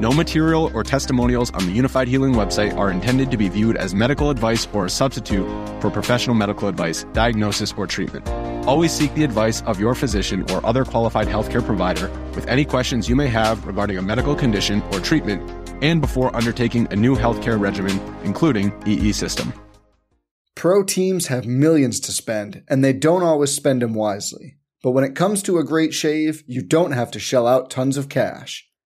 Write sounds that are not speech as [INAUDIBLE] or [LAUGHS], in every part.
No material or testimonials on the Unifyd Healing website are intended to be viewed as medical advice or a substitute for professional medical advice, diagnosis, or treatment. Always seek the advice of your physician or other qualified healthcare provider with any questions you may have regarding a medical condition or treatment and before undertaking a new healthcare regimen, including EE system. Pro teams have millions to spend, and they don't always spend them wisely. But when it comes to a great shave, you don't have to shell out tons of cash.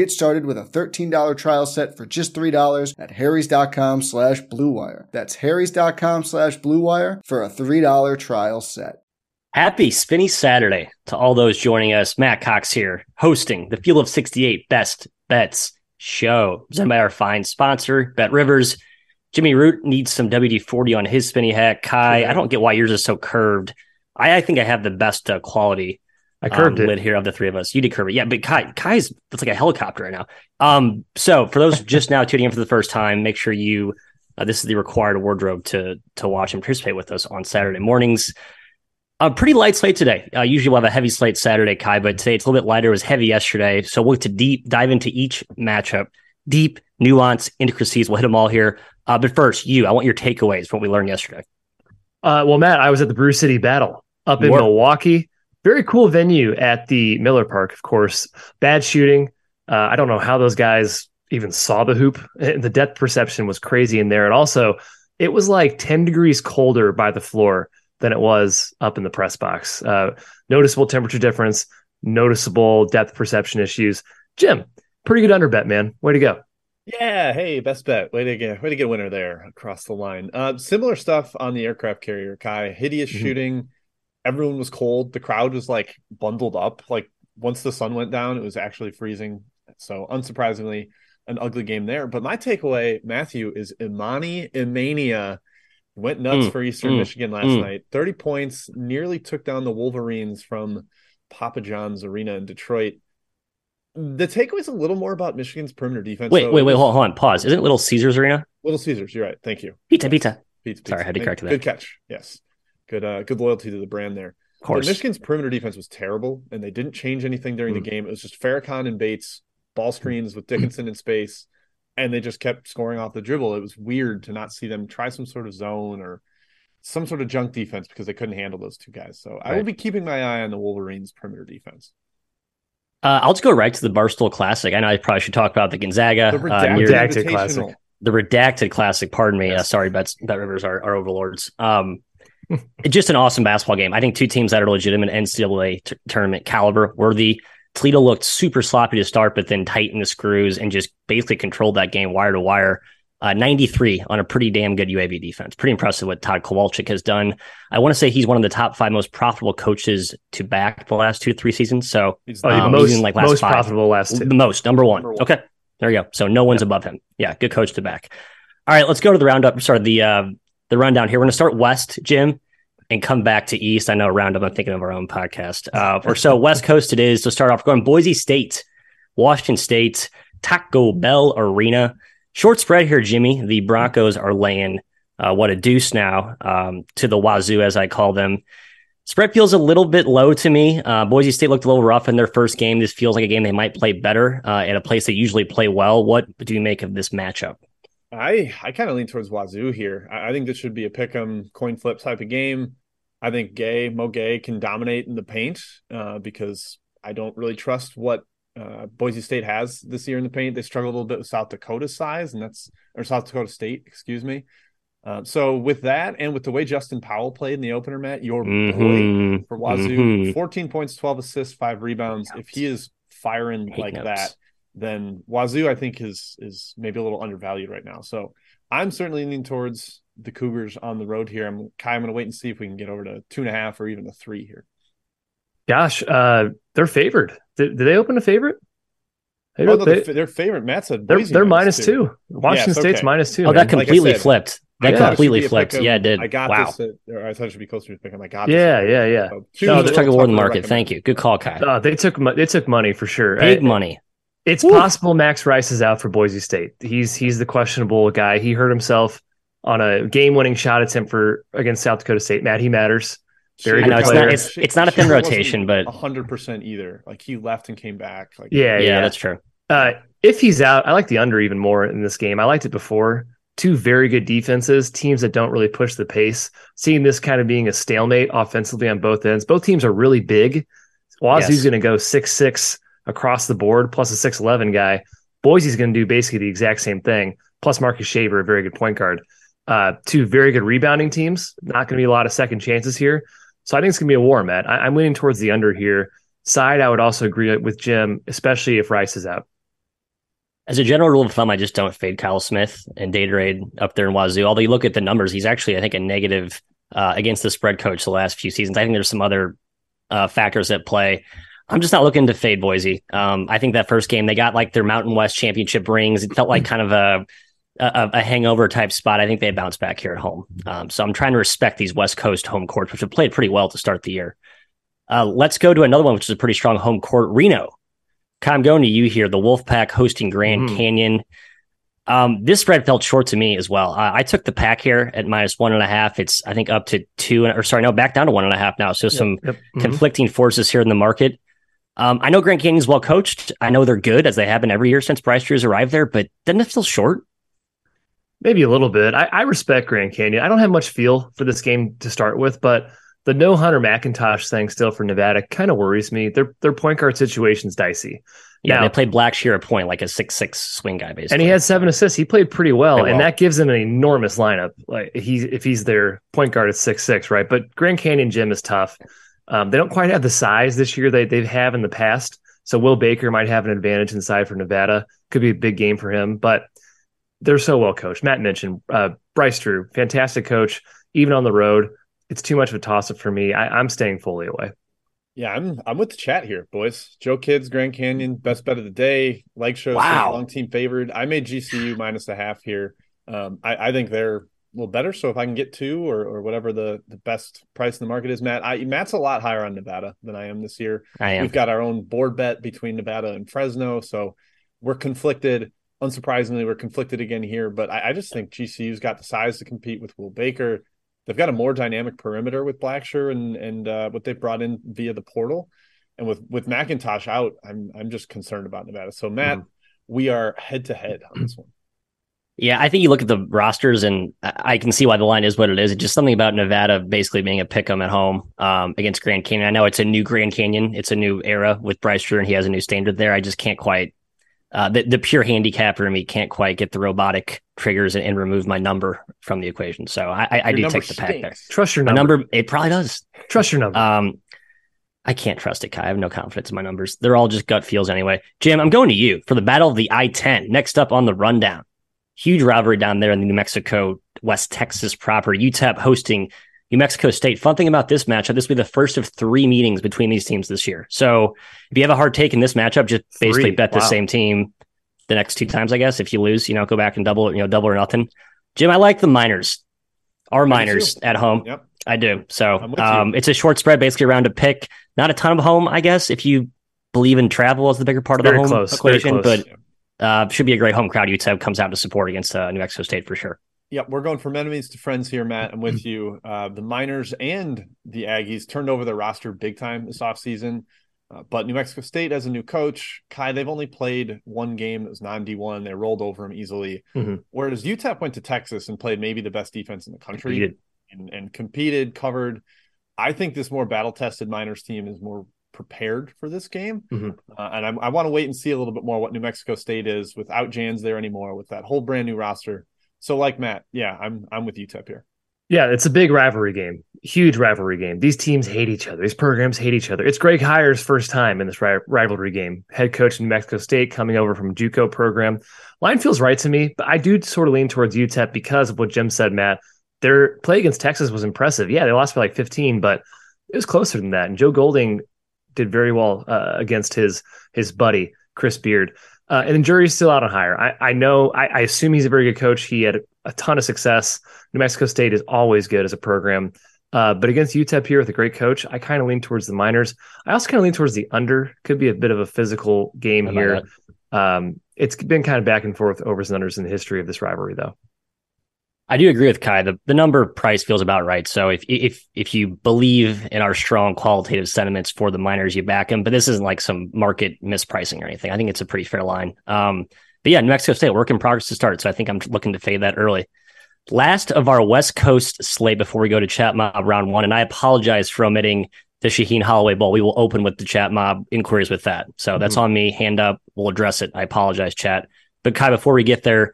Get started with a $13 trial set for just $3 at harrys.com slash bluewire. That's harrys.com slash bluewire for a $3 trial set. Happy Spinny Saturday to all those joining us. Matt Cox here, hosting the Field of 68 Best Bets show, presented by our fine sponsor, BetRivers. Jimmy Root needs some WD 40 on his spinny hat. Ky, I don't get why yours is so curved. I, I think I have the best uh, quality I curved um, it. here of the three of us. You did curve it. Yeah, but Ky, Ky's that's like a helicopter right now. Um, so for those [LAUGHS] just now tuning in for the first time, make sure you uh, this is the required wardrobe to to watch and participate with us on Saturday mornings. A pretty light slate today. Uh, usually we'll have a heavy slate Saturday, Ky, but today it's a little bit lighter. It was heavy yesterday, so we'll to deep dive into each matchup, deep nuance, intricacies. We'll hit them all here. Uh, but first, you, I want your takeaways from what we learned yesterday. Uh, well, Matt, I was at the Brew City Battle up in were. Milwaukee. Very cool venue at the Miller Park, of course. Bad shooting. Uh, I don't know how those guys even saw the hoop. [LAUGHS] The depth perception was crazy in there. And also, it was like 10 degrees colder by the floor than it was up in the press box. Uh, noticeable temperature difference, noticeable depth perception issues. Jim, pretty good under bet, man. Way to go. Yeah, hey, best bet. Way to get way to get a winner there across the line. Uh, similar stuff on the aircraft carrier, Ky. Hideous Mhm. shooting. Everyone was cold. The crowd was like bundled up. Like once the sun went down, it was actually freezing. So unsurprisingly, an ugly game there. But my takeaway, Matthew, is Emoni Imania went nuts Mm, for Eastern mm, Michigan last mm. night. 30 points, nearly took down the Wolverines from Papa John's Arena in Detroit. The takeaway is a little more about Michigan's perimeter defense. Wait, So wait, wait, hold on. Pause. Isn't Little Caesars Arena? Little Caesars, you're right. Thank you. Pizza, pizza. Pizza, Sorry, I had to correct that. Good catch. Yes. Good uh good loyalty to the brand there. Of course. But Michigan's perimeter defense was terrible and they didn't change anything during Mm. the game. It was just Farrakhan and Bates, ball screens with Dickinson in space, and they just kept scoring off the dribble. It was weird to not see them try some sort of zone or some sort of junk defense because they couldn't handle those two guys. So I will be keeping my eye on the Wolverines perimeter defense. Uh, I'll just go right to the Barstool Classic. I know I probably should talk about the Gonzaga, The uh, redacted, near- Redacted Classic. the redacted Classic. Pardon me. Uh, sorry, Bet BetRivers are, are overlords. Um, just an awesome basketball game. I think two teams that are legitimate NCAA t- tournament caliber worthy. Toledo looked super sloppy to start, but then tightened the screws and just basically controlled that game wire to wire. Uh, 93 on a pretty damn good UAB defense. Pretty impressive what Tod Kowalczyk has done. I want to say he's one of the top five most profitable coaches to back the last two to three seasons. So He's Oh, Um, most, like last most five. profitable last two. the most, number one. Number one. Okay. There you go. So no one's above him. Yeah, good coach to back. All right, let's go to the roundup. Sorry, the uh, the rundown here. We're going to start west, Jim, and come back to east. I know roundup. I'm thinking of our own podcast. Uh, or so west coast it is to start off. Going Boise State, Washington State, Taco Bell Arena. Short spread here, Jimmy. The Broncos are laying uh, what a deuce now um, to the wazoo, as I call them. Spread feels a little bit low to me. Uh, Boise State looked a little rough in their first game. This feels like a game they might play better uh, at a place they usually play well. What do you make of this matchup? I I kind of lean towards Wazoo here. I, I, think this should be a pick 'em coin flip type of game. I think Gueye Mo Gueye can dominate in the paint uh, because I don't really trust what uh, Boise State has this year in the paint. They struggle a little bit with South Dakota's size, and that's or South Dakota State, excuse me. Um, so with that, and with the way Justin Powell played in the opener, Matt, your mm-hmm. boy for Wazoo, mm-hmm. 14 points, 12 assists, five rebounds. If he is firing Hate like notes. that, then Wazoo, I think, is is maybe a little undervalued right now. So I'm certainly leaning towards the Cougars on the road here. I'm Ky, I'm going to wait and see if we can get over to two and a half or even a three here. Gosh, uh, they're favored. Did, did they open a favorite? They, oh, no, they, their favorite. Matt said they're, they're minus two. two. Washington yeah, State's okay. minus two. Oh, man. that completely like said, flipped. That yeah, completely flipped. Yeah, it did. I got wow. this. At, or I thought it should be closer to pick him. I got yeah, yeah, yeah, yeah. no, they're talking more than market. Thank you. Good call, Ky. Uh, they took they took money for sure. Big I, money. It's Woo. possible Max Rice is out for Boise State. He's he's the questionable guy. He hurt himself on a game-winning shot attempt for against South Dakota State. Matt, he matters. Very good it's not, it's, it's not a thin rotation, but hundred percent either. Like he left and came back. Like yeah, yeah, yeah, that's true. Uh, if he's out, I like the under even more in this game. I liked it before two very good defenses, teams that don't really push the pace. Seeing this kind of being a stalemate offensively on both ends. Both teams are really big. Wazoo's yes. going to go six six across the board, plus a six eleven guy. Boise's going to do basically the exact same thing. Plus Marcus Shaver, a very good point guard. Uh, two very good rebounding teams. Not going to be a lot of second chances here. So I think it's going to be a war, Matt. I, am leaning towards the under here. Side, I would also agree with Jim, especially if Rice is out as a general rule of thumb, I just don't fade Kyle Smith and Datorade up there in Wazoo. Although you look at the numbers, he's actually, I think, a negative uh, against the spread coach the last few seasons. I think there's some other uh, factors at play. I'm just not looking to fade Boise. Um, I think that first game they got like their Mountain West championship rings. It felt like kind of a a, a hangover type spot. I think they bounce back here at home. Um, so I'm trying to respect these West Coast home courts, which have played pretty well to start the year. Uh, let's go to another one, which is a pretty strong home court. Reno I'm going to you here. The Wolfpack hosting Grand mm. Canyon. Um, this spread felt short to me as well. Uh, I took the pack here at minus one and a half. It's I think up to two, or sorry, no, back down to one and a half now. So some yep. Mm-hmm. conflicting forces here in the market. Um, I know Grand Canyon's well coached. I know they're good as they have been every year since Bryce Drew's arrived there, but doesn't it feel short? Maybe a little bit. I, I respect Grand Canyon. I don't have much feel for this game to start with, but the no Hunter McIntosh thing still for Nevada kind of worries me. Their their point guard situation's dicey. Yeah, now, they played Blackshear a point, like a six six swing guy, basically. And he had seven assists. He played pretty well, well. and that gives him an enormous lineup. Like he's if he's their point guard at six six, right? But Grand Canyon Gym is tough. Um, they don't quite have the size this year they they have in the past. So Will Baker might have an advantage inside for Nevada. Could be a big game for him, but they're so well coached. Matt mentioned uh, Bryce Drew, fantastic coach, even on the road it's too much of a toss up for me. I, I'm staying fully away. Yeah, I'm I'm with the chat here, boys. Joe Kids, Grand Canyon, best bet of the day. Like shows, wow. long team favored. I made GCU minus a half here. Um, I, I think they're little better. So if I can get two or or whatever the the best price in the market is, Matt. I, Matt's a lot higher on Nevada than I am this year. I am. We've got our own board bet between Nevada and Fresno, so we're conflicted. Unsurprisingly, we're conflicted again here, but I, I just think GCU's got the size to compete with Will Baker they've got a more dynamic perimeter with Blackshear and and uh, what they've brought in via the portal. And with with McIntosh out, I'm I'm just concerned about Nevada. So Matt, mm. we are head to head on this one. Yeah, I think you look at the rosters, and I can see why the line is what it is. It's just something about Nevada basically being a pick 'em at home um, against Grand Canyon. I know it's a new Grand Canyon, it's a new era with Bryce Drew, and he has a new standard there. I just can't quite uh, the, the pure handicapper in me can't quite get the robotic triggers and, and remove my number from the equation. So I, I, I do take the pack there. Trust your number. number. It probably does. Trust your number. Um, I can't trust it, Ky. I have no confidence in my numbers. They're all just gut feels anyway. Jim, I'm going to you for the Battle of the I 10. Next up on the rundown. Huge rivalry down there in the New Mexico, West Texas proper. UTEP hosting New Mexico State. Fun thing about this matchup, this will be the first of three meetings between these teams this year. So if you have a hard take in this matchup, just basically three. bet wow. the same team the next two times, I guess. If you lose, you know, go back and double, it. you know, double or nothing. Jim, I like the Miners. Our Miners at home. Yep. I do. So I'm with you. um, it's a short spread, basically around a pick. Not a ton of home, I guess, if you believe in travel as the bigger part of the home close, equation. But uh, should be a great home crowd. UTEP comes out to support against uh, New Mexico State for sure. Yep, we're going from enemies to friends here, Matt. I'm with you. Uh, the Miners and the Aggies turned over their roster big time this offseason. Uh, but New Mexico State as a new coach. Ky, they've only played one game that was non D1. They rolled over him easily. Mhm. Whereas UTEP went to Texas and played maybe the best defense in the country Competed. and, and competed, covered. I think this more battle tested Miners team is more prepared for this game. Mhm. Uh, and I, I want to wait and see a little bit more what New Mexico State is without Jans there anymore, with that whole brand new roster. So, like Matt, yeah, I'm I'm with UTEP here. Yeah, it's a big rivalry game, huge rivalry game. These teams hate each other. These programs hate each other. It's Greg Heiar's first time in this ri- rivalry game. Head coach in New Mexico State coming over from JUCO program. Line feels right to me, but I do sort of lean towards UTEP because of what Jim said, Matt. Their play against Texas was impressive. Yeah, they lost by like 15, but it was closer than that. And Joe Golding did very well uh, against his his buddy Chris Beard. Uh, and the jury's still out on Heiar. I, I know. I, I assume he's a very good coach. He had a ton of success. New Mexico State is always good as a program. Uh, but against UTEP here with a great coach, I kind of lean towards the Miners. I also kind of lean towards the under. Could be a bit of a physical game here. Um, it's been kind of back and forth overs and unders in the history of this rivalry, though. I do agree with Ky. The the number price feels about right. So if if if you believe in our strong qualitative sentiments for the miners, you back them. But this isn't like some market mispricing or anything. I think it's a pretty fair line. Um, but yeah, New Mexico State work in progress to start. So I think I'm looking to fade that early. Last of our West Coast slate before we go to chat mob round one, and I apologize for omitting the Shaheen Holloway Bowl. We will open with the chat mob inquiries with that. So that's on me. Hand up. We'll address it. I apologize, chat. But Ky, before we get there,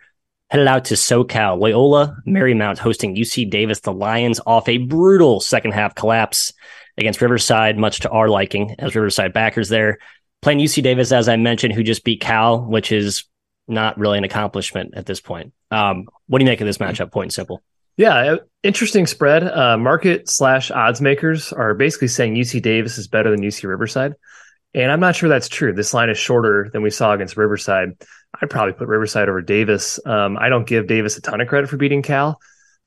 headed out to SoCal. Loyola Marymount hosting UC Davis. The Lions off a brutal second half collapse against Riverside, much to our liking as Riverside backers there. Playing UC Davis, as I mentioned, who just beat Cal, which is not really an accomplishment at this point. Um, what do you make of this matchup? Point simple. Yeah, uh, interesting spread. Uh, market slash odds makers are basically saying UC Davis is better than UC Riverside. And I'm not sure that's true. This line is shorter than we saw against Riverside. I'd probably put Riverside over Davis. Um, I don't give Davis a ton of credit for beating Cal.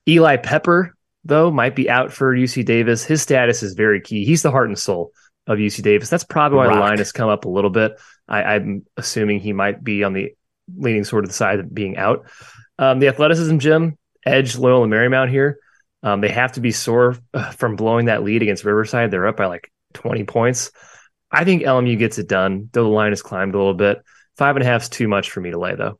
Eli Pepper, though, might be out for UC Davis. His status is very key. He's the heart and soul of UC Davis. That's probably why the line has come up a little bit. I, I'm assuming he might be on the leaning sort of the side of being out. Um, the athleticism gym, edge Loyola Marymount here. Um, they have to be sore uh, from blowing that lead against Riverside. They're up by like 20 points. I think LMU gets it done, though the line has climbed a little bit. Five and a half is too much for me to lay, though.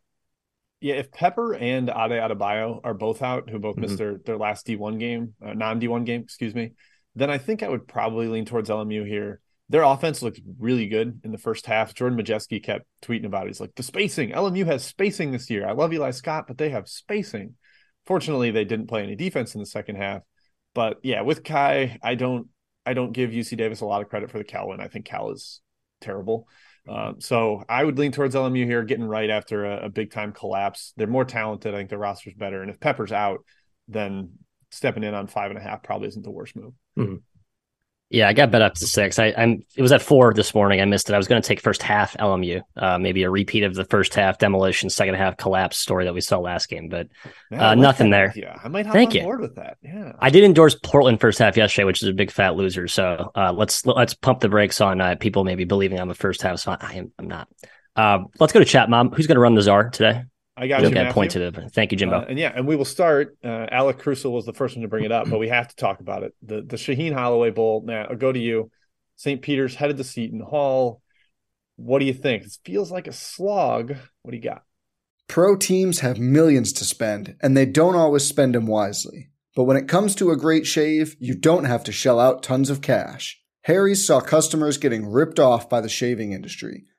Yeah, if Pepper and Ade Adebayo are both out, who both missed their, their last D1 game, uh, non D1 game, excuse me, then I think I would probably lean towards LMU here. Their offense looked really good in the first half. Jordan Majeski kept tweeting about it. He's like, the spacing. LMU has spacing this year. I love Eli Scott, but they have spacing. Fortunately, they didn't play any defense in the second half. But yeah, with Ky, I don't I don't give UC Davis a lot of credit for the Cal win. I think Cal is terrible. Um, so I would lean towards LMU here, getting right after a, a big time collapse. They're more talented. I think their roster's better. And if Pepper's out, then stepping in on five and a half probably isn't the worst move. Yeah, I got bet up to six. I, I'm. It was at four this morning. I missed it. I was going to take first half LMU, uh, maybe a repeat of the first half demolition, second half collapse story that we saw last game. But Man, Uh, nothing there. idea. I might Thank on you. board with that. Yeah. I did endorse Portland first half yesterday, which is a big fat loser. So uh, let's let's pump the brakes on uh, people maybe believing I'm a first half. So I am. I'm not. Uh, let's go to chat, mom. Who's going to run the czar today? I got you. Okay, Matthew. point to the. Thank you, Jimbo. Uh, and yeah, and we will start. Uh, Alec Crusoe was the first one to bring it up, but we have to talk about it. The the Shaheen Holloway Bowl. Now I'll go to you. St. Peter's headed to Seton Hall. What do you think? This feels like a slog. What do you got? Pro teams have millions to spend, and they don't always spend them wisely. But when it comes to a great shave, you don't have to shell out tons of cash. Harry's saw customers getting ripped off by the shaving industry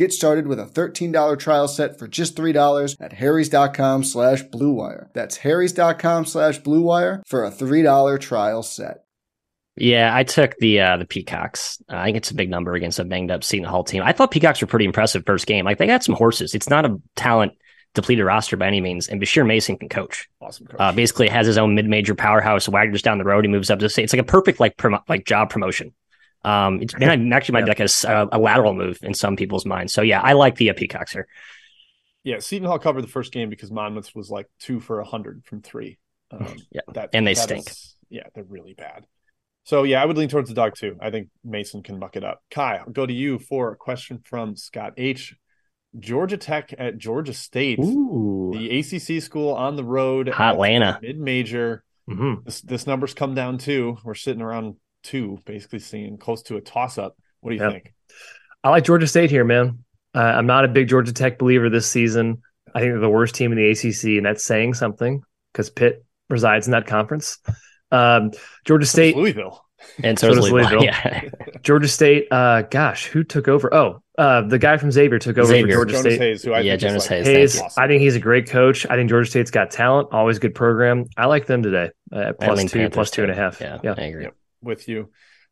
Get started with a $13 trial set for just $3 at harrys.com slash bluewire. That's harrys.com slash bluewire for a $3 trial set. Yeah, I took the uh, the Peacocks. Uh, I think it's a big number against a banged up Seton Hall team. I thought Peacocks were pretty impressive first game. Like they got some horses. It's not a talent depleted roster by any means, and Bashir Mason can coach. Awesome coach. Uh, basically, has his own mid major powerhouse. Wagner's down the road. He moves up to state. It's like a perfect like promo- like job promotion. Um, it's and actually might be like a, a, lateral move in some people's minds. So yeah, I like the uh, Peacocks here. Yeah, Seton Hall covered the first game because Monmouth was like two for a hundred from three. Um, [LAUGHS] yeah, that, and they stink. Is, yeah, they're really bad. So yeah, I would lean towards the dog too. I think Mason can muck it up. Ky, I'll go to you for a question from Scott H. Georgia Tech at Georgia State, Ooh. the ACC school on the road, Atlanta mid major. Mm-hmm. This this number's come down too. We're sitting around two, basically seeing close to a toss up. What do you yep. think? I like Georgia State here, man. Uh, I'm not a big Georgia Tech believer this season. I think they're the worst team in the ACC, and that's saying something because Pitt resides in that conference. Um, Georgia State, Louisville, and so, so does Louisville. Louisville. Yeah. [LAUGHS] Georgia State. Uh, gosh, who took over? Oh, uh, the guy from Xavier took over Xavier. for Georgia Jonas State. Hayes, who I yeah, Jonas like, Hayes. Hayes I think he's a great coach. I think Georgia State's got talent. Always good program. I like them today. Uh, plus two, Panthers plus two and a half. Yeah, yeah. I agree. Yep, with you.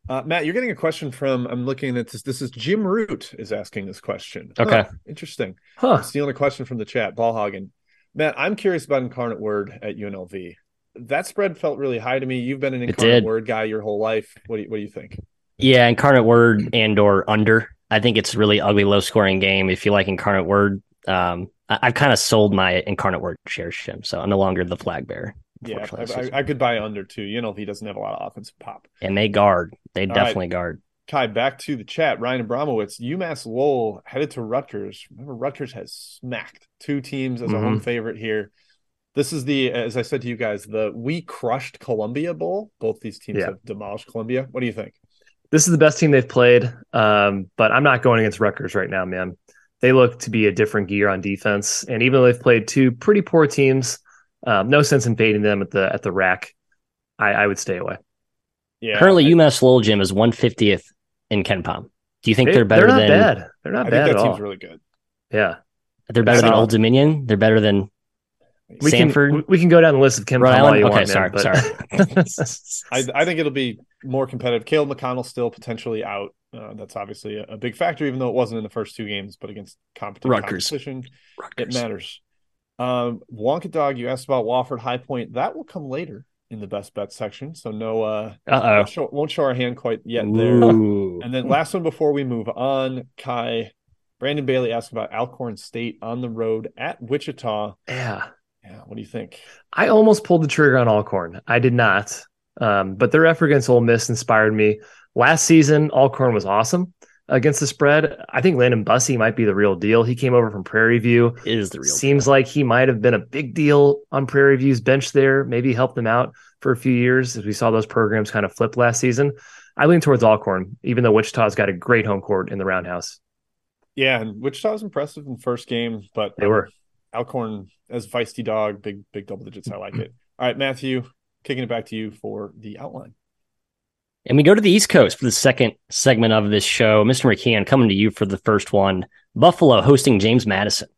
Uh, Matt, you're getting a question from. I'm looking at this. This is Jim Root is asking this question. Okay, huh, interesting. Huh. I'm stealing a question from the chat. Ballhagen. Matt, I'm curious about Incarnate Word at UNLV. That spread felt really high to me. You've been an Incarnate Word guy your whole life. What do you, what do you think? Yeah, Incarnate Word and or under. I think it's really ugly, low scoring game. If you like Incarnate Word, um, I, have kind of sold my Incarnate Word shares, Jim. So I'm no longer the flag bearer. Yeah, I, I, I, could buy under too. You know, if he doesn't have a lot of offensive pop, and they guard, they All definitely right. guard. Ky, back to the chat. Ryan Abramowitz, UMass Lowell headed to Rutgers. Remember, Rutgers has smacked two teams as a Mhm. home favorite here. This is the, as I said to you guys, the we crushed Columbia Bowl. Both these teams Yeah. have demolished Columbia. What do you think? This is the best team they've played. Um, but I'm not going against Rutgers right now, man. They look to be a different gear on defense, and even though they've played two pretty poor teams, um, no sense in fading them at the at the rack. I, I would stay away. Yeah, Currently, I, UMass Lowell Jim is 150th in KenPom. Do you think They, they're better not than bad. They're I not think bad that at all. team's really good. yeah, they're better than Old Dominion? They're better than we Sanford? Can, we can go down the list of Kim Rhode Palm all Island. you Okay, want, sorry, man, but- [LAUGHS] I, I think it'll be more competitive. Caleb McConnell still potentially out. Uh, that's obviously a, a big factor, even though it wasn't in the first two games, but against competent Rutgers. competition, it matters. Um, Wonka Dog, you asked about Wofford High Point. That will come later in the best bet section. So no, uh, won't show, won't show our hand quite yet there. Ooh. And then last one before we move on, Ky, Brandon Bailey asked about Alcorn State on the road at Wichita. yeah. Yeah, what do you think? I almost pulled the trigger on Alcorn. I did not, um, but their effort against Ole Miss inspired me. Last season, Alcorn was awesome against the spread. I think Landon Bussey might be the real deal. He came over from Prairie View. is the real Seems deal. like he might have been a big deal on Prairie View's bench there. Maybe helped them out for a few years as we saw those programs kind of flip last season. I lean towards Alcorn, even though Wichita's got a great home court in the Roundhouse. Yeah, and Wichita was impressive in the first game, but They um, were. Alcorn as feisty dog, big big double digits. I like it. All right, Matthew, kicking it back to you for the outline. And we go to the East Coast for the second segment of this show. Mr. McKeon, coming to you for the first one. Buffalo hosting James Madison.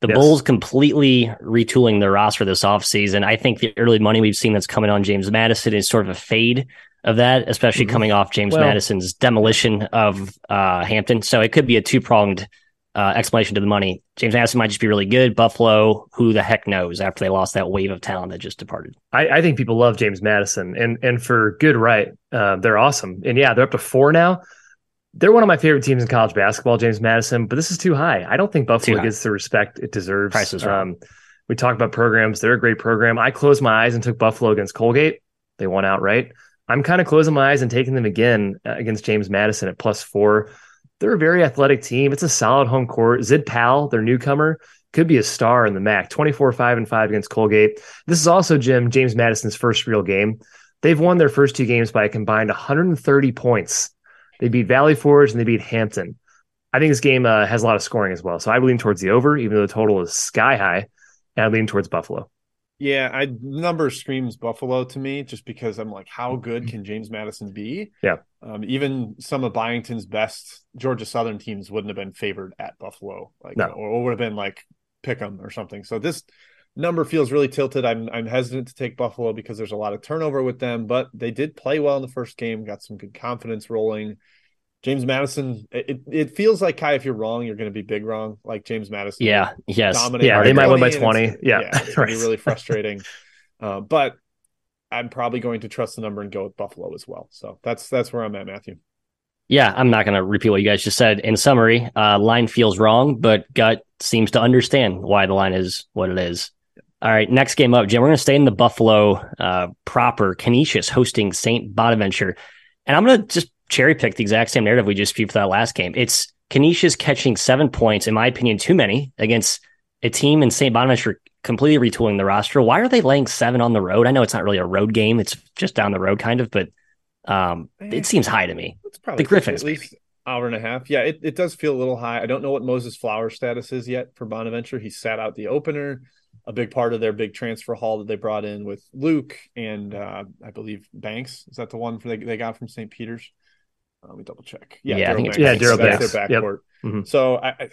The Yes. Bulls completely retooling their roster this offseason. I think the early money we've seen that's coming on James Madison is sort of a fade of that, especially Mhm. coming off James Well- Madison's demolition of uh, Hampton. So it could be a two pronged uh, explanation to the money. James Madison might just be really good. Buffalo, who the heck knows after they lost that wave of talent that just departed. I, I think people love James Madison, and and for good right. Uh, they're awesome, and yeah, they're up to four now. They're one of my favorite teams in college basketball, James Madison, but this is too high. I don't think Buffalo gets the respect it deserves. Price is. Um, we talked about programs; they're a great program. I closed my eyes and took Buffalo against Colgate. They won outright. I'm kind of closing my eyes and taking them again uh, against James Madison at plus four. They're a very athletic team. It's a solid home court. Zid Powell, their newcomer, could be a star in the MAC. 24 5 and 5 against Colgate. This is also Jim James Madison's first real game. They've won their first two games by a combined 130 points. They beat Valley Forge and they beat Hampton. I think this game uh, has a lot of scoring as well. So I lean towards the over, even though the total is sky high, and I lean towards Buffalo. Yeah, I number screams Buffalo to me just because I'm like, how good can James Madison be? Yeah. Um, even some of Byington's best Georgia Southern teams wouldn't have been favored at Buffalo, like No. or, or would have been like pick 'em or something. So this number feels really tilted. I'm I'm hesitant to take Buffalo because there's a lot of turnover with them, but they did play well in the first game, got some good confidence rolling. James Madison, it, it feels like Ky, if you're wrong, you're going to be big wrong. Like James Madison, Yeah. Yes. Yeah, they might win by 20, and 20. it's- Yeah, it's gonna be [LAUGHS] right. really frustrating. uh, but I'm probably going to trust the number and go with Buffalo as well. So that's that's where I'm at, Matthew. Yeah, I'm not going to repeat what you guys just said. In summary, uh, line feels wrong, but gut seems to understand why the line is what it is. All right, next game up, Jim. We're going to stay in the Buffalo uh, proper. Canisius hosting St. Bonaventure. And I'm going to just cherry pick the exact same narrative we just viewed for that last game. It's Canisius catching seven points, in my opinion, too many against a team in St. Bonaventure completely retooling the roster. Why are they laying seven on the road? I know it's not really a road game, it's just down the road, kind of, but um, it seems high to me. It's probably The Griffins, at least hour and a half. Yeah, it, it does feel a little high. I don't know what Moses Flower status is yet for Bonaventure. He sat out the opener. A big part of their big transfer haul that they brought in with Luke and uh, I believe Banks. Is that the one for they, they got from St. Peter's? Uh, let me double check. Yeah, I think it's Yeah, Banks. Daryl That's their Yep. backcourt. Mhm. So I, I,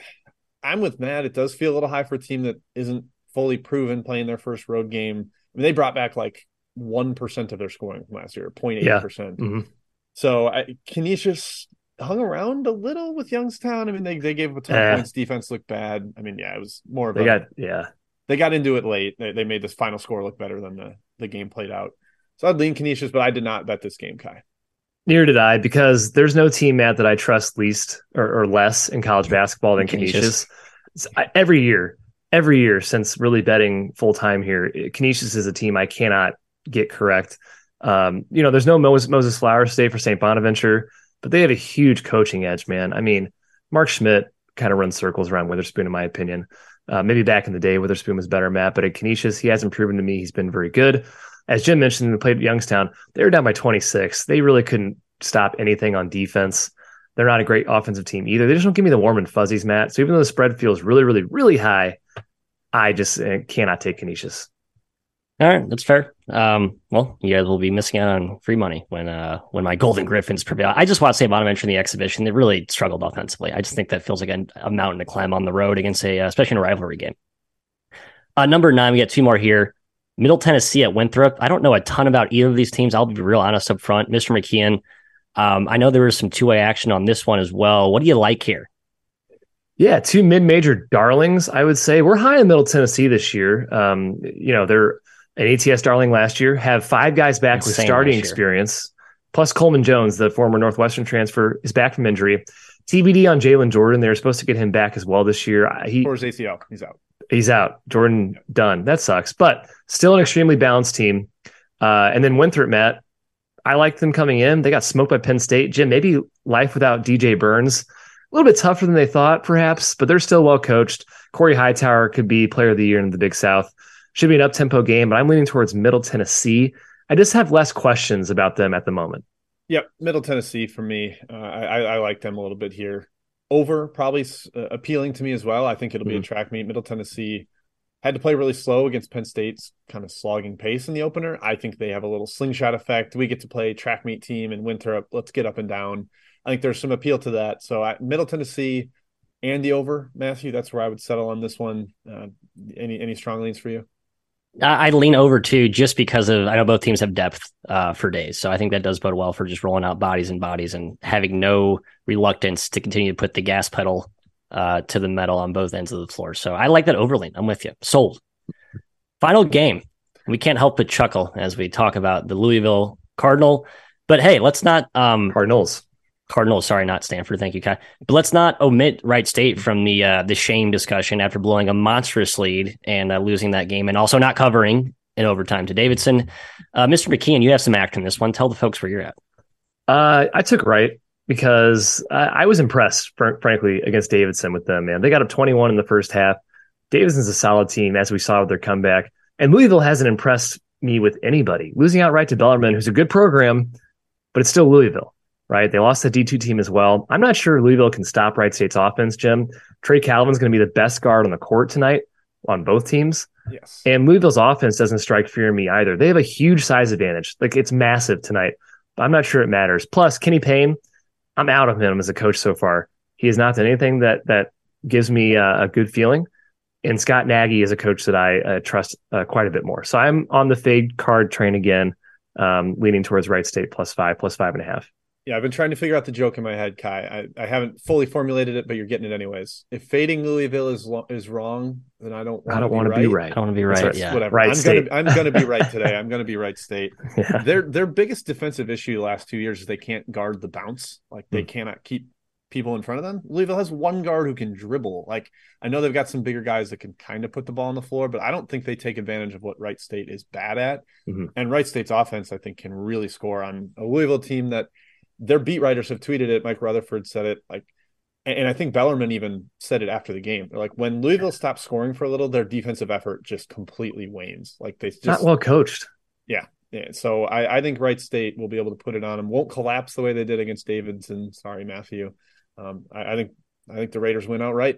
I'm with Matt. It does feel a little high for a team that isn't fully proven playing their first road game. I mean, they brought back like one percent of their scoring from last year, 0.8 Yeah. percent. Mhm. So I, Canisius hung around a little with Youngstown. I mean, they they gave up a ton Eh. of points. Defense looked bad. I mean, yeah, it was more of They a, got yeah. they got into it late. They, they made this final score look better than the the game played out. So I'd lean Canisius, but I did not bet this game, Ky. Neither did I because there's no team, Matt, that I trust least or, or less in college basketball than Canisius. Canisius. Every year, every year since really betting full time here, Canisius is a team I cannot get correct. Um, you know, there's no Moses, Moses Flowers Day for St. Bonaventure, but they have a huge coaching edge, man. I mean, Mark Schmidt kind of runs circles around Witherspoon, in my opinion. Uh, maybe back in the day, Witherspoon was better, Matt, but at Canisius, he hasn't proven to me he's been very good. As Jim mentioned, they played at Youngstown. They were down by 26. They really couldn't stop anything on defense. They're not a great offensive team either. They just don't give me the warm and fuzzies, Matt. So even though the spread feels really, really, really high, I just uh, cannot take Canisius. All right, that's fair. Um, well, you guys will be missing out on free money when uh when my Golden Griffins prevail. I just want to say Bonaventure in the exhibition, they really struggled offensively. I just think that feels like a, a mountain to climb on the road against a, uh, especially in a rivalry game. Uh, number nine, we got two more here. Middle Tennessee at Winthrop. I don't know a ton about either of these teams. I'll be real honest up front. Mr. McKeon, um, I know there was some two way action on this one as well. What do you like here? Yeah, two mid-major darlings, I would say. We're high in Middle Tennessee this year. Um, you know, they're an ATS darling last year. Have five guys back with starting experience. Plus Coleman Jones, the former Northwestern transfer, is back from injury. TBD on Jalen Jordan. They're supposed to get him back as well this year. He Or his ACL, he's out. He's out. Jordan done. That sucks, but still an extremely balanced team. Uh, and then Winthrop, Matt, I like them coming in. They got smoked by Penn State. Jim, maybe life without DJ Burns. A little bit tougher than they thought, perhaps, but they're still well coached. Corey Hightower could be player of the year in the Big South. Should be an up tempo game, but I'm leaning towards Middle Tennessee. I just have less questions about them at the moment. Yep, Middle Tennessee for me. Uh, I, I I like them a little bit here. Over probably uh, appealing to me as well. I think it'll be a Mhm. track meet. Middle Tennessee had to play really slow against Penn State's kind of slogging pace in the opener. I think they have a little slingshot effect. We get to play track meet team and in Winthrop. Let's get up and down. I think there's some appeal to that. So I, Middle Tennessee and the over, Matthew. That's where I would settle on this one. Uh, any any strong leans for you? I, lean over too, just because of I know both teams have depth uh, for days, so I think that does bode well for just rolling out bodies and bodies and having no reluctance to continue to put the gas pedal uh, to the metal on both ends of the floor. So I like that overlean. I'm with you. Sold. Final game. We can't help but chuckle as we talk about the Louisville Cardinal. But hey, let's not um, Cardinals. Cardinals, sorry, not Stanford. Thank you, Ky. But let's not omit Wright State from the uh, the shame discussion after blowing a monstrous lead and uh, losing that game, and also not covering in overtime to Davidson. Uh, Mr. McKeon, you have some act in this one. Tell the folks where you're at. Uh, I took right because I, I was impressed, fr- frankly, against Davidson with them. Man, they got up 21 in the first half. Davidson's a solid team, as we saw with their comeback, and Louisville hasn't impressed me with anybody. Losing outright to Bellarmine, who's a good program, but it's still Louisville. Right? They lost the D2 team as well. I'm not sure Louisville can stop Wright State's offense, Jim. Trey Calvin's going to be the best guard on the court tonight on both teams. Yes. And Louisville's offense doesn't strike fear in me either. They have a huge size advantage. Like it's massive tonight. But I'm not sure it matters. Plus, Kenny Payne, I'm out of him as a coach so far. He has not done anything that that gives me uh, a good feeling. And Scott Nagy is a coach that I uh, trust uh, quite a bit more. So I'm on the fade card train again, um, leaning towards Wright State plus five, plus five and a half. Yeah, I've been trying to figure out the joke in my head, Ky. I, I haven't fully formulated it, but you're getting it anyways. If fading Louisville is lo- is wrong, then I don't. I don't want to be right. I don't want to be right. right. Yeah. Whatever. Right I'm State. gonna I'm gonna be right [LAUGHS] today. I'm gonna be right state. Yeah. Their their biggest defensive issue the last two years is they can't guard the bounce. Like they cannot keep people in front of them. Louisville has one guard who can dribble. Like I know they've got some bigger guys that can kind of put the ball on the floor, but I don't think they take advantage of what Wright State is bad at. Mhm. And Wright State's offense, I think, can really score on a Louisville team that their beat writers have tweeted it. Mike Rutherford said it. Like, and, and I think Bellarmine even said it after the game. They're like, when Louisville stops scoring for a little, their defensive effort just completely wanes. Like they just Not well coached. yeah. So I, I think Wright State will be able to put it on them. Won't collapse the way they did against Davidson. Sorry, Matthew. Um, I, I think I think the Raiders win outright.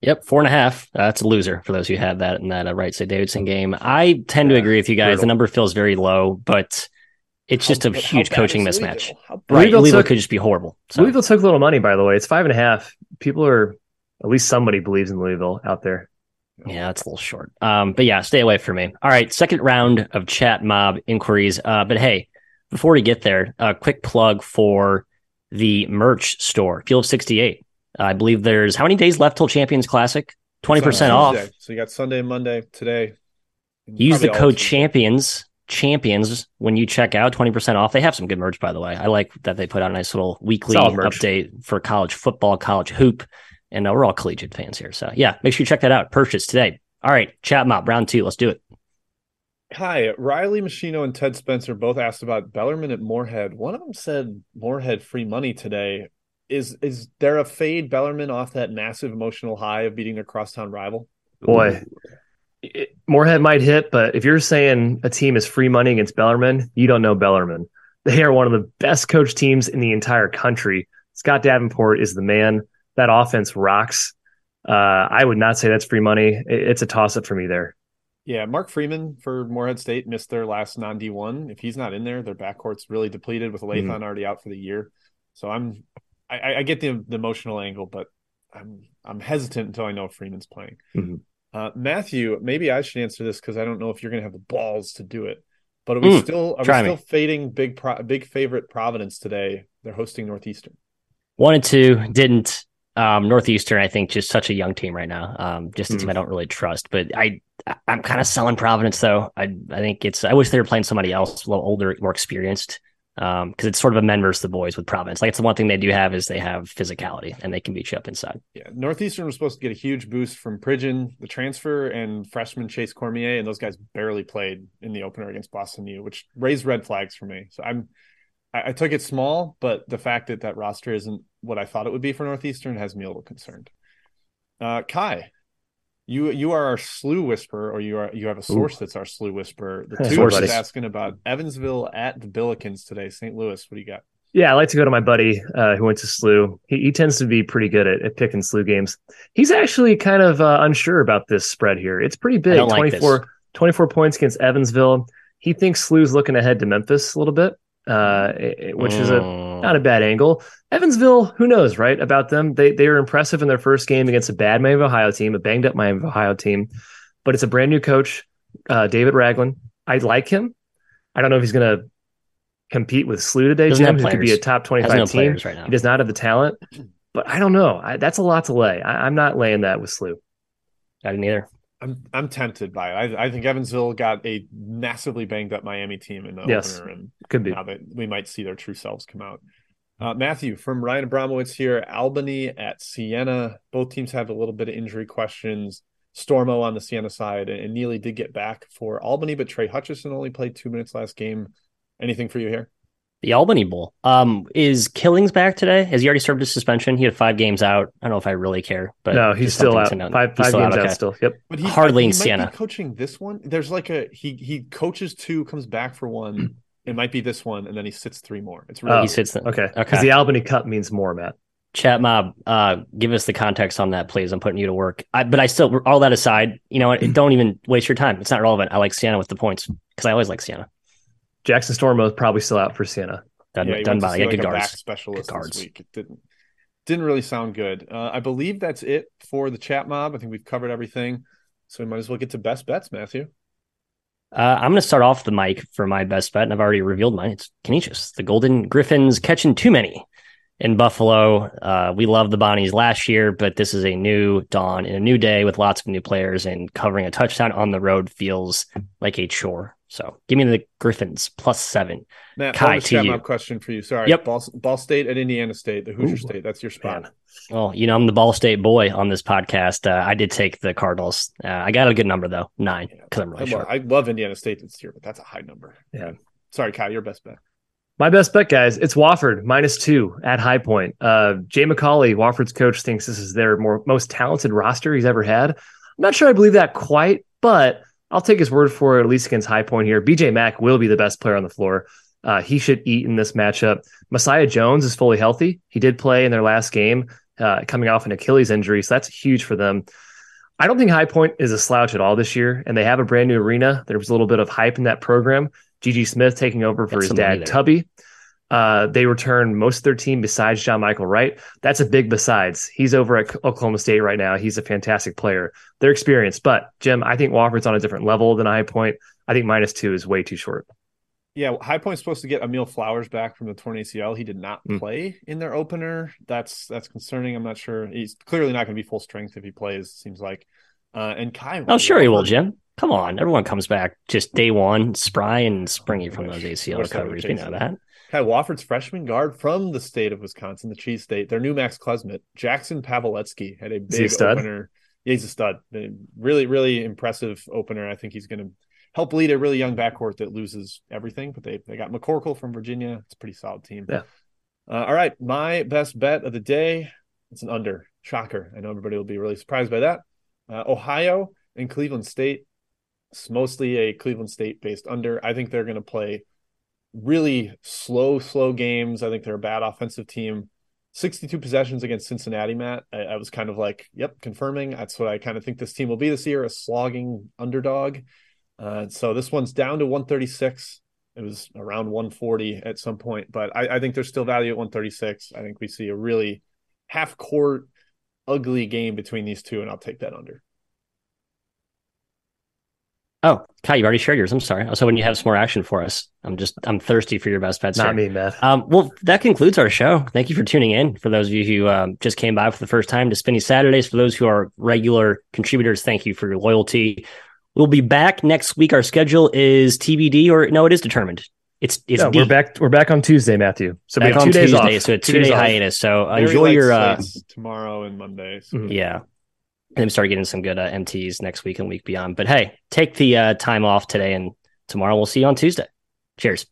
Yep, four and a half. Uh, that's a loser for those who had that in that uh, Wright State Davidson game. I tend to agree with you guys. brutal. The number feels very low, but it's just a How- how huge coaching mismatch. Louisville? Right, Louisville Louisville took- could just be horrible. So. Louisville took a little money, by the way. It's five and a half. People are, at least somebody believes in Louisville out there. Yeah, that's a little short. Um, but yeah, stay away from me. All right, second round of chat mob inquiries. Uh, but hey, before we get there, a quick plug for the merch store, Field 68. I believe there's how many days left till Champions Classic? Twenty percent off. Tuesday. So you got Sunday and Monday today. Use the code champions, champions when you check out 20% off they have some good merch by the way i like that they put out a nice little weekly update for college football college hoop and uh, we're all collegiate fans here so yeah make sure you check that out purchase today all right chat mob round two let's do it Hi, Riley Machino and Ted Spencer both asked about Bellarmine at Morehead. One of them said Morehead free money today. Is is there a fade Bellarmine off that massive emotional high of beating their crosstown rival? Boy, it, Morehead might hit, but if you're saying a team is free money against Bellarmine, you don't know Bellarmine. They are one of the best coached teams in the entire country. Scott Davenport is the man. That offense rocks. Uh, I would not say that's free money. It- it's a toss up for me there. Yeah, Mark Freeman for Morehead State missed their last non D one. If he's not in there, their backcourt's really depleted with Lathon already out for the year. So I'm I- I, get the the emotional angle, but I'm I'm hesitant until I know if Freeman's playing. Mhm. Uh, Matthew, maybe I should answer this because I don't know if you're going to have the balls to do it. But are we Mm, still are we try me. still fading big pro, big favorite Providence today? They're hosting Northeastern. wanted to didn't um northeastern i think just such a young team right now um just a Hmm. team i don't really trust but i i'm kind of selling providence though i i think it's i wish they were playing somebody else a little older more experienced um because it's sort of a men versus the boys with providence like it's the one thing they do have is they have physicality and they can beat you up inside Yeah, Northeastern was supposed to get a huge boost from Pridgeon, the transfer, and freshman Chase Cormier, and those guys barely played in the opener against Boston U, which raised red flags for me. So I'm, I, I took it small, but the fact that that roster isn't what I thought it would be for Northeastern has me a little concerned. Uh, Ky, you you are our SLU whisperer, or you are you have a source that's our SLU whisperer. The two source of us asking about Evansville at the Billikens today, St. Louis. What do you got? Yeah, I like to go to my buddy uh, who went to SLU. He, he tends to be pretty good at, at picking SLU games. He's actually kind of uh, unsure about this spread here. It's pretty big don't like 24, 24 points against Evansville. He thinks SLU's looking ahead to Memphis a little bit, uh, which is a Mm. not a bad angle. Evansville, who knows, right? About them. They they were impressive in their first game against a bad Miami of Ohio team, a banged up Miami of Ohio team. But it's a brand new coach, uh, David Ragland. I like him. I don't know if he's gonna compete with SLU today, Doesn't Jim, who could be a top 25 no team. right now He does not have the talent. But I don't know. I, that's a lot to lay. I, I'm not laying that with SLU. i didn't either I'm I'm tempted by it. I, I think Evansville got a massively banged up Miami team in the Yes. opener, and Could be. now that we might see their true selves come out. Uh, Matthew from Ryan Abramowitz here, Albany at Siena. Both teams have a little bit of injury questions. Stormo on the Siena side, and Neely did get back for Albany, but Trey Hutchison only played two minutes last game. Anything for you here? The Albany Bowl. Um, is Killings back today? Has he already served his suspension? He had five games out. I don't know if I really care, but no, he's still out. to note. Five He's still games out, okay. still. Yep. But he Hardly he in might Siena. Be coaching this one. There's like a he he coaches two, comes back for one. It might be this one, and then he sits three more. It's really Oh, He sits. The, Okay. Okay. Because the Albany Cup means more, Matt. Chat mob, uh, give us the context on that, please. I'm putting you to work. I, but I still, all that aside, you know? [CLEARS THROAT] Don't even waste your time. It's not relevant. I like Siena with the points because I always like Siena. Jackson Stormo is probably still out for Siena. Done, yeah, done by. see, Yeah, like, good a back guards. specialist Good this week. It didn't didn't really sound good. Uh, I believe that's it for the chat mob. I think we've covered everything, so we might as well get to best bets, Matthew. Uh, I'm going to start off the mic for my best bet, and I've already revealed mine. It's Canisius. The Golden Griffins catching too many in Buffalo. Uh, we loved the Bonnies last year, but this is a new dawn and a new day with lots of new players, and covering a touchdown on the road feels like a chore. So give me the Griffins plus seven. Matt, Ky, bonus to chat you. question for you. Sorry, Yep. Ball, Ball State at Indiana State, the Hoosier Ooh, State. That's your spot. man. Well, you know, I'm the Ball State boy on this podcast. Uh, I did take the Cardinals. Uh, I got a good number, though, nine, because I'm really sure. I love Indiana State this year, but that's a high number. Yeah. Sorry, Kyle, your best bet. My best bet, guys, it's Wofford minus two at High Point. Uh, Jay McAuley, Wofford's coach, thinks this is their more most talented roster he's ever had. I'm not sure I believe that quite, but I'll take his word for it, at least against High Point here. BJ Mack will be the best player on the floor. Uh, he should eat in this matchup. Messiah Jones is fully healthy. He did play in their last game, uh, coming off an Achilles injury, so that's huge for them. I don't think High Point is a slouch at all this year, and they have a brand new arena. There was a little bit of hype in that program. Gigi Smith taking over for Got his dad, there. Tubby. Uh, they return most of their team besides John Michael Wright. That's a big besides. He's over at Oklahoma State right now. He's a fantastic player. They're experienced, but Jim, I think Wofford's on a different level than High Point. I think minus two is way too short. Yeah, High Point's supposed to get Emil Flowers back from the torn ACL. He did not Mm. play in their opener. That's that's concerning. I'm not sure. He's clearly not going to be full strength if he plays. Seems like. Uh, and Ky. Oh, sure he will, Jim. Come on. Everyone comes back just day one, spry and springy from those ACL Wish that were the recoveries. We know that. Ky Wofford's freshman guard from the state of Wisconsin, the Cheese State. Their new Max Klesmit, Jackson Paveletzke, had a a big stud? opener. Yeah, he's a stud. A Really, really impressive opener. I think he's going to help lead a really young backcourt that loses everything. But they they got McCorkle from Virginia. It's a pretty solid team. Yeah. Uh, all right, my best bet of the day. It's an under. Shocker. I know everybody will be really surprised by that. Uh, Ohio and Cleveland State. It's mostly a Cleveland State based under. I think they're going to play really slow, slow games. I think they're a bad offensive team. 62 possessions against Cincinnati, Matt. I, I was kind of like, yep, confirming. That's what I kind of think this team will be this year a slogging underdog. Uh, so this one's down to 136. It was around 140 at some point, but I, I think there's still value at 136. I think we see a really half court, ugly game between these two, and I'll take that under. Oh, Ky, you've already shared yours. I'm sorry. So when you have some more action for us, I'm just I'm thirsty for your best bets. Not here. me, Matt. Um, well, that concludes our show. Thank you for tuning in. For those of you who um, just came by for the first time to Spinny Saturdays, for those who are regular contributors, thank you for your loyalty. We'll be back next week. Our schedule is TBD, or no, it is determined. It's it's Yeah, D. we're back. We're back on Tuesday, Matthew. So we Back have on two days Tuesday, off. so a Two two days day off. hiatus. So uh, Very enjoy light your uh, tomorrow and Monday. so- Mhm. yeah. And then start getting some good uh, MTs next week and week beyond. But hey, take the uh, time off today, and tomorrow we'll see you on Tuesday. Cheers.